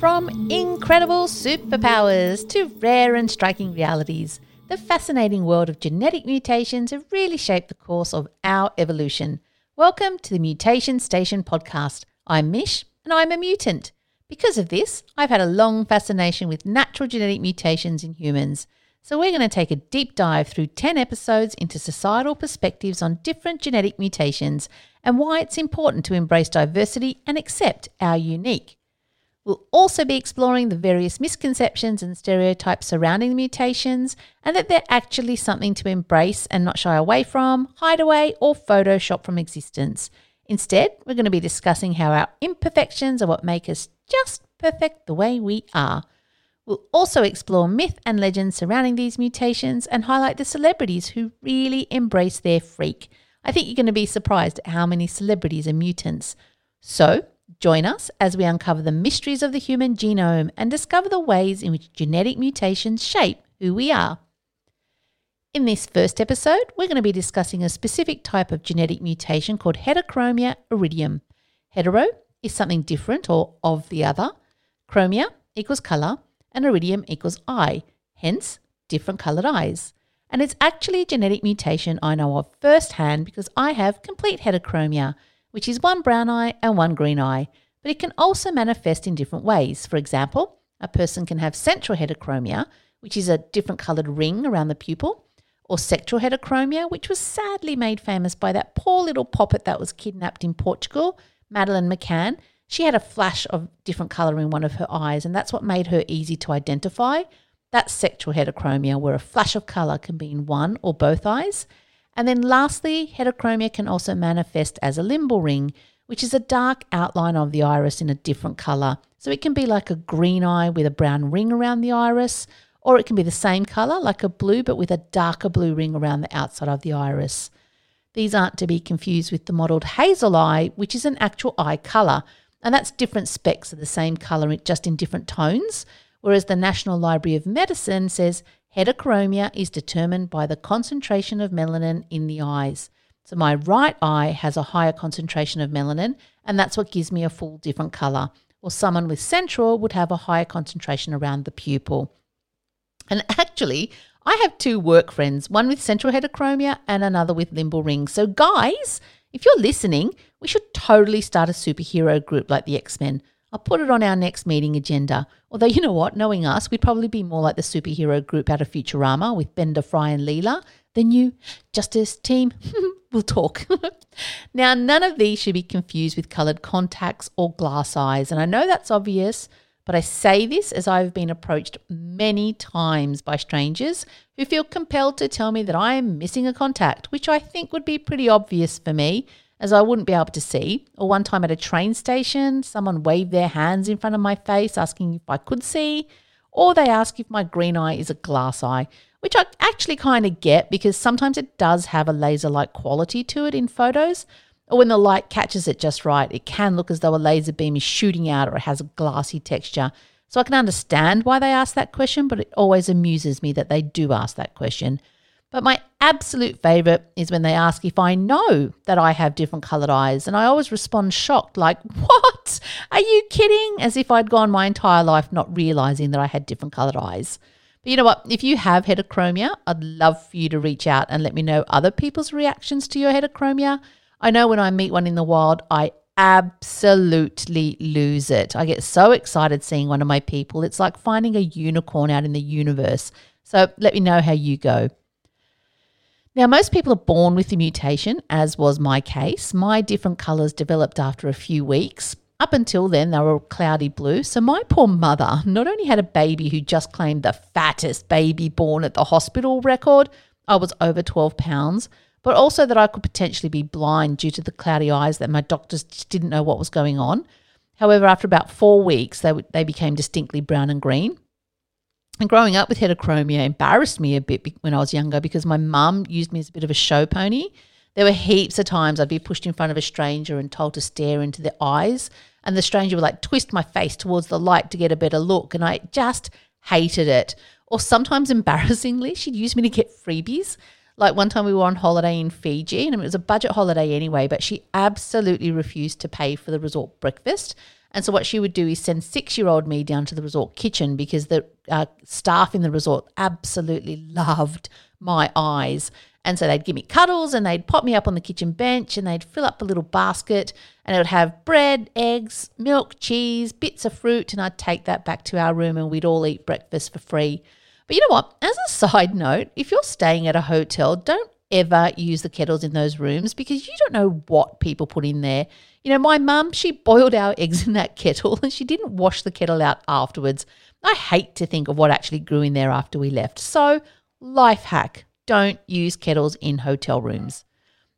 From incredible superpowers to rare and striking realities, the fascinating world of genetic mutations have really shaped the course of our evolution. Welcome to the Mutation Station podcast. I'm Mish and I'm a mutant. Because of this, I've had a long fascination with natural genetic mutations in humans. So, we're going to take a deep dive through 10 episodes into societal perspectives on different genetic mutations and why it's important to embrace diversity and accept our unique. We'll also be exploring the various misconceptions and stereotypes surrounding the mutations and that they're actually something to embrace and not shy away from, hide away, or Photoshop from existence. Instead, we're going to be discussing how our imperfections are what make us just perfect the way we are. We'll also explore myth and legends surrounding these mutations and highlight the celebrities who really embrace their freak. I think you're going to be surprised at how many celebrities are mutants. So, Join us as we uncover the mysteries of the human genome and discover the ways in which genetic mutations shape who we are. In this first episode, we're going to be discussing a specific type of genetic mutation called heterochromia iridium. Hetero is something different or of the other. Chromia equals colour, and iridium equals eye, hence different coloured eyes. And it's actually a genetic mutation I know of firsthand because I have complete heterochromia which is one brown eye and one green eye, but it can also manifest in different ways. For example, a person can have central heterochromia, which is a different coloured ring around the pupil, or sectoral heterochromia, which was sadly made famous by that poor little poppet that was kidnapped in Portugal, Madeleine McCann. She had a flash of different colour in one of her eyes, and that's what made her easy to identify. That's sectoral heterochromia, where a flash of colour can be in one or both eyes. And then lastly, heterochromia can also manifest as a limbal ring, which is a dark outline of the iris in a different color. So it can be like a green eye with a brown ring around the iris, or it can be the same color, like a blue, but with a darker blue ring around the outside of the iris. These aren't to be confused with the modeled hazel eye, which is an actual eye color, and that's different specks of the same color, just in different tones. Whereas the National Library of Medicine says Heterochromia is determined by the concentration of melanin in the eyes. So my right eye has a higher concentration of melanin, and that's what gives me a full different color. Or someone with central would have a higher concentration around the pupil. And actually, I have two work friends, one with central heterochromia and another with limbal rings. So, guys, if you're listening, we should totally start a superhero group like the X Men. I'll put it on our next meeting agenda. Although, you know what, knowing us, we'd probably be more like the superhero group out of Futurama with Bender, Fry, and Leela than you. Justice team, we'll talk. now, none of these should be confused with coloured contacts or glass eyes. And I know that's obvious, but I say this as I've been approached many times by strangers who feel compelled to tell me that I am missing a contact, which I think would be pretty obvious for me as I wouldn't be able to see. Or one time at a train station, someone waved their hands in front of my face asking if I could see. Or they ask if my green eye is a glass eye, which I actually kind of get because sometimes it does have a laser like quality to it in photos. Or when the light catches it just right, it can look as though a laser beam is shooting out or it has a glassy texture. So I can understand why they ask that question, but it always amuses me that they do ask that question. But my absolute favorite is when they ask if I know that I have different colored eyes. And I always respond shocked, like, What? Are you kidding? As if I'd gone my entire life not realizing that I had different colored eyes. But you know what? If you have heterochromia, I'd love for you to reach out and let me know other people's reactions to your heterochromia. I know when I meet one in the wild, I absolutely lose it. I get so excited seeing one of my people. It's like finding a unicorn out in the universe. So let me know how you go. Now, most people are born with the mutation, as was my case. My different colours developed after a few weeks. Up until then, they were cloudy blue. So, my poor mother not only had a baby who just claimed the fattest baby born at the hospital record, I was over 12 pounds, but also that I could potentially be blind due to the cloudy eyes that my doctors didn't know what was going on. However, after about four weeks, they, they became distinctly brown and green. And growing up with heterochromia embarrassed me a bit when I was younger because my mum used me as a bit of a show pony. There were heaps of times I'd be pushed in front of a stranger and told to stare into their eyes, and the stranger would like twist my face towards the light to get a better look, and I just hated it. Or sometimes embarrassingly, she'd use me to get freebies. Like one time we were on holiday in Fiji and it was a budget holiday anyway, but she absolutely refused to pay for the resort breakfast. And so what she would do is send six year old me down to the resort kitchen because the uh, staff in the resort absolutely loved my eyes. And so they'd give me cuddles and they'd pop me up on the kitchen bench and they'd fill up a little basket and it would have bread, eggs, milk, cheese, bits of fruit. And I'd take that back to our room and we'd all eat breakfast for free. But you know what? As a side note, if you're staying at a hotel, don't ever use the kettles in those rooms because you don't know what people put in there. You know, my mum, she boiled our eggs in that kettle and she didn't wash the kettle out afterwards. I hate to think of what actually grew in there after we left. So, life hack don't use kettles in hotel rooms.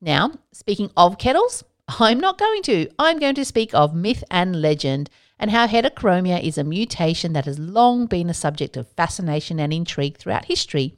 Now, speaking of kettles, I'm not going to. I'm going to speak of myth and legend and how heterochromia is a mutation that has long been a subject of fascination and intrigue throughout history.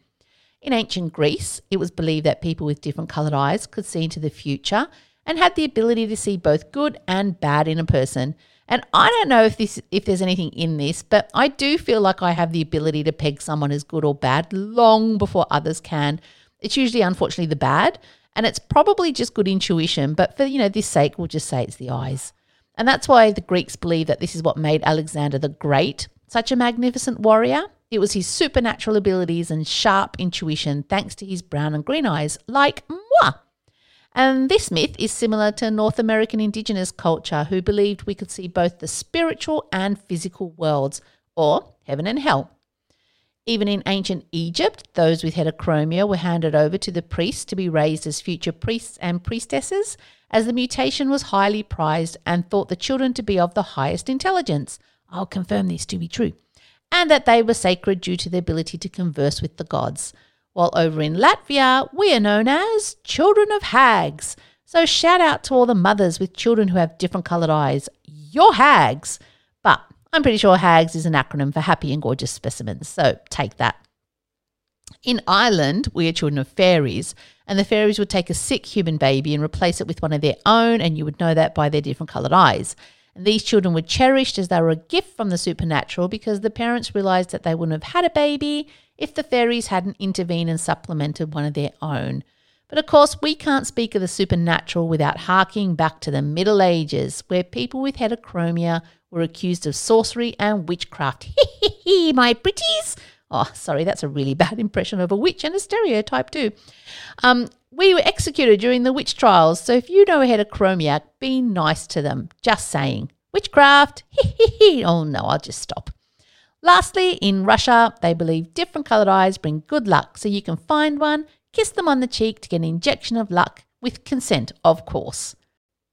In ancient Greece, it was believed that people with different coloured eyes could see into the future and had the ability to see both good and bad in a person. And I don't know if this if there's anything in this, but I do feel like I have the ability to peg someone as good or bad long before others can. It's usually unfortunately the bad, and it's probably just good intuition, but for you know this sake we'll just say it's the eyes. And that's why the Greeks believe that this is what made Alexander the Great such a magnificent warrior. It was his supernatural abilities and sharp intuition thanks to his brown and green eyes, like moi. And this myth is similar to North American indigenous culture, who believed we could see both the spiritual and physical worlds, or heaven and hell. Even in ancient Egypt, those with heterochromia were handed over to the priests to be raised as future priests and priestesses, as the mutation was highly prized and thought the children to be of the highest intelligence. I'll confirm this to be true. And that they were sacred due to the ability to converse with the gods while over in Latvia, we are known as Children of Hags. So shout out to all the mothers with children who have different coloured eyes. You're hags. But I'm pretty sure hags is an acronym for happy and gorgeous specimens. So take that. In Ireland, we are children of fairies, and the fairies would take a sick human baby and replace it with one of their own, and you would know that by their different coloured eyes. And these children were cherished as they were a gift from the supernatural because the parents realised that they wouldn't have had a baby if the fairies hadn't intervened and supplemented one of their own. But of course, we can't speak of the supernatural without harking back to the Middle Ages, where people with heterochromia were accused of sorcery and witchcraft. Hee hee hee, my pretties! Oh, sorry, that's a really bad impression of a witch and a stereotype too. Um, we were executed during the witch trials, so if you know a heterochromia, be nice to them. Just saying. Witchcraft! Oh no, I'll just stop. Lastly, in Russia, they believe different coloured eyes bring good luck, so you can find one, kiss them on the cheek to get an injection of luck, with consent, of course.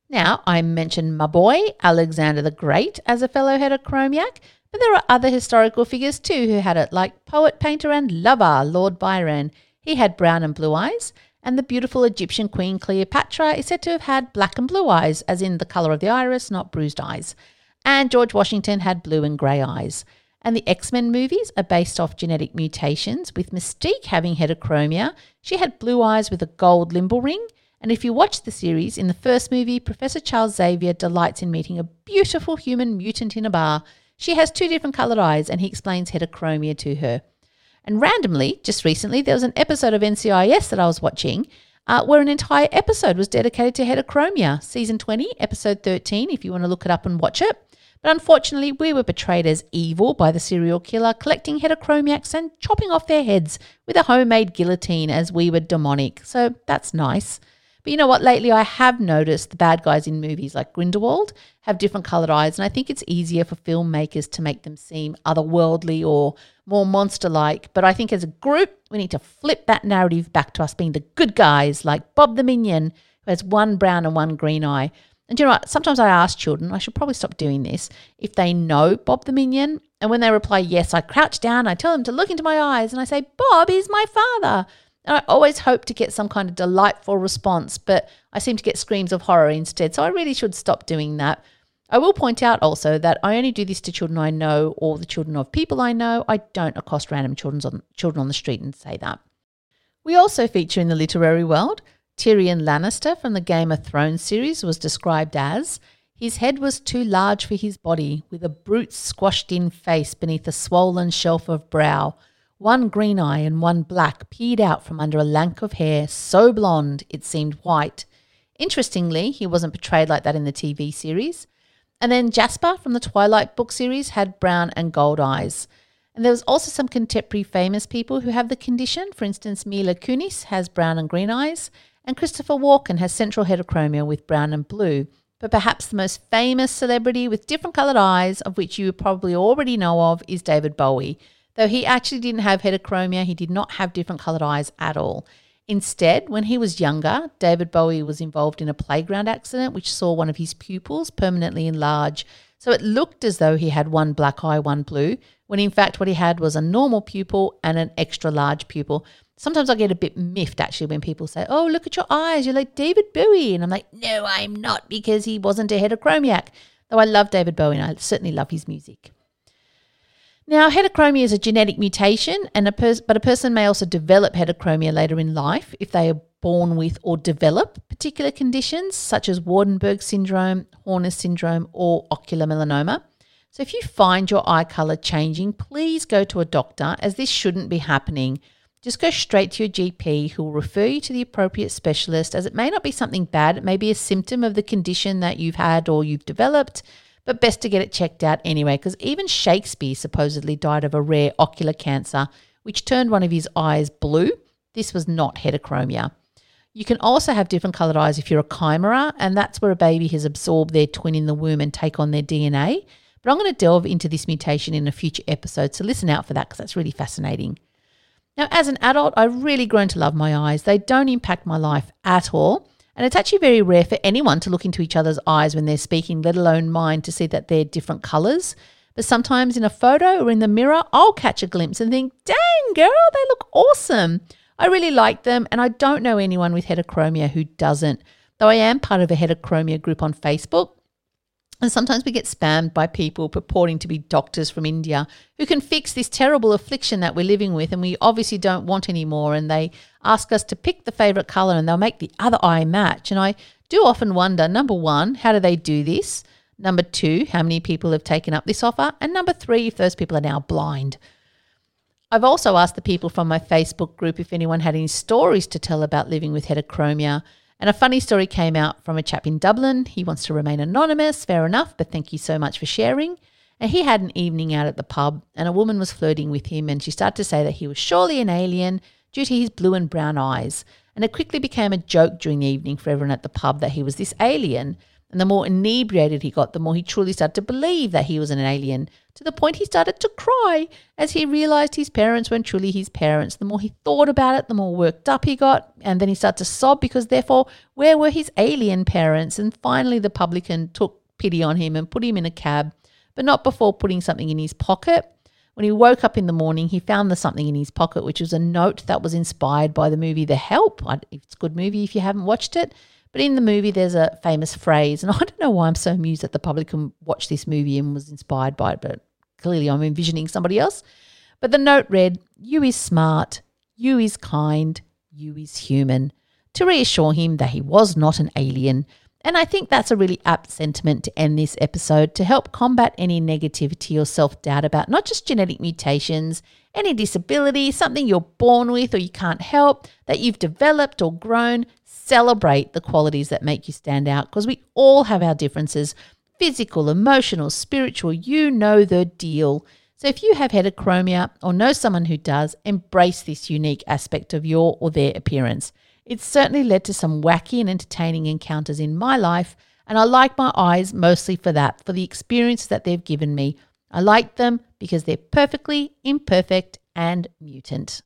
Now, I mentioned my boy, Alexander the Great, as a fellow heterochromiac, but there are other historical figures too who had it, like poet, painter, and lover Lord Byron. He had brown and blue eyes, and the beautiful Egyptian queen Cleopatra is said to have had black and blue eyes, as in the colour of the iris, not bruised eyes. And George Washington had blue and grey eyes. And the X Men movies are based off genetic mutations, with Mystique having heterochromia. She had blue eyes with a gold limbal ring. And if you watch the series, in the first movie, Professor Charles Xavier delights in meeting a beautiful human mutant in a bar. She has two different coloured eyes, and he explains heterochromia to her. And randomly, just recently, there was an episode of NCIS that I was watching uh, where an entire episode was dedicated to heterochromia. Season 20, episode 13, if you want to look it up and watch it. But unfortunately, we were betrayed as evil by the serial killer, collecting heterochromiacs and chopping off their heads with a homemade guillotine as we were demonic. So that's nice. But you know what? Lately, I have noticed the bad guys in movies like Grindelwald have different colored eyes, and I think it's easier for filmmakers to make them seem otherworldly or more monster like. But I think as a group, we need to flip that narrative back to us being the good guys, like Bob the Minion, who has one brown and one green eye. And you know what? Sometimes I ask children, I should probably stop doing this, if they know Bob the Minion. And when they reply yes, I crouch down, I tell them to look into my eyes, and I say, Bob is my father. And I always hope to get some kind of delightful response, but I seem to get screams of horror instead. So I really should stop doing that. I will point out also that I only do this to children I know or the children of people I know. I don't accost random children on, children on the street and say that. We also feature in the literary world. Tyrion Lannister from the Game of Thrones series was described as his head was too large for his body, with a brute squashed in face beneath a swollen shelf of brow, One green eye and one black peered out from under a lank of hair so blonde it seemed white. Interestingly, he wasn't portrayed like that in the TV series. And then Jasper from the Twilight book series had brown and gold eyes. And there was also some contemporary famous people who have the condition. For instance, Mila Kunis has brown and green eyes, and Christopher Walken has central heterochromia with brown and blue. But perhaps the most famous celebrity with different coloured eyes, of which you probably already know of, is David Bowie. Though he actually didn't have heterochromia, he did not have different coloured eyes at all. Instead, when he was younger, David Bowie was involved in a playground accident which saw one of his pupils permanently enlarge. So it looked as though he had one black eye, one blue, when in fact what he had was a normal pupil and an extra large pupil. Sometimes I get a bit miffed actually when people say, Oh, look at your eyes, you're like David Bowie. And I'm like, No, I'm not because he wasn't a heterochromiac. Though I love David Bowie and I certainly love his music. Now, heterochromia is a genetic mutation, and a pers- but a person may also develop heterochromia later in life if they are born with or develop particular conditions such as Waardenburg syndrome, Horner syndrome, or ocular melanoma. So, if you find your eye color changing, please go to a doctor as this shouldn't be happening. Just go straight to your GP who will refer you to the appropriate specialist as it may not be something bad, it may be a symptom of the condition that you've had or you've developed but best to get it checked out anyway, because even Shakespeare supposedly died of a rare ocular cancer, which turned one of his eyes blue. This was not heterochromia. You can also have different coloured eyes if you're a chimera, and that's where a baby has absorbed their twin in the womb and take on their DNA. But I'm going to delve into this mutation in a future episode, so listen out for that because that's really fascinating. Now, as an adult, I've really grown to love my eyes. They don't impact my life at all. And it's actually very rare for anyone to look into each other's eyes when they're speaking, let alone mine, to see that they're different colours. But sometimes in a photo or in the mirror, I'll catch a glimpse and think, dang, girl, they look awesome. I really like them. And I don't know anyone with heterochromia who doesn't, though I am part of a heterochromia group on Facebook. And sometimes we get spammed by people purporting to be doctors from India who can fix this terrible affliction that we're living with and we obviously don't want anymore. And they ask us to pick the favorite color and they'll make the other eye match. And I do often wonder number one, how do they do this? Number two, how many people have taken up this offer? And number three, if those people are now blind. I've also asked the people from my Facebook group if anyone had any stories to tell about living with heterochromia. And a funny story came out from a chap in Dublin. He wants to remain anonymous, fair enough, but thank you so much for sharing. And he had an evening out at the pub, and a woman was flirting with him, and she started to say that he was surely an alien due to his blue and brown eyes. And it quickly became a joke during the evening for everyone at the pub that he was this alien. And the more inebriated he got, the more he truly started to believe that he was an alien, to the point he started to cry as he realized his parents weren't truly his parents. The more he thought about it, the more worked up he got, and then he started to sob because, therefore, where were his alien parents? And finally, the publican took pity on him and put him in a cab, but not before putting something in his pocket. When he woke up in the morning, he found the something in his pocket, which was a note that was inspired by the movie The Help. It's a good movie if you haven't watched it. But in the movie, there's a famous phrase, and I don't know why I'm so amused that the public can watch this movie and was inspired by it, but clearly I'm envisioning somebody else. But the note read, You is smart, you is kind, you is human, to reassure him that he was not an alien. And I think that's a really apt sentiment to end this episode to help combat any negativity or self doubt about not just genetic mutations, any disability, something you're born with or you can't help, that you've developed or grown. Celebrate the qualities that make you stand out because we all have our differences physical, emotional, spiritual, you know the deal. So if you have heterochromia or know someone who does, embrace this unique aspect of your or their appearance. It's certainly led to some wacky and entertaining encounters in my life, and I like my eyes mostly for that, for the experience that they've given me. I like them because they're perfectly imperfect and mutant.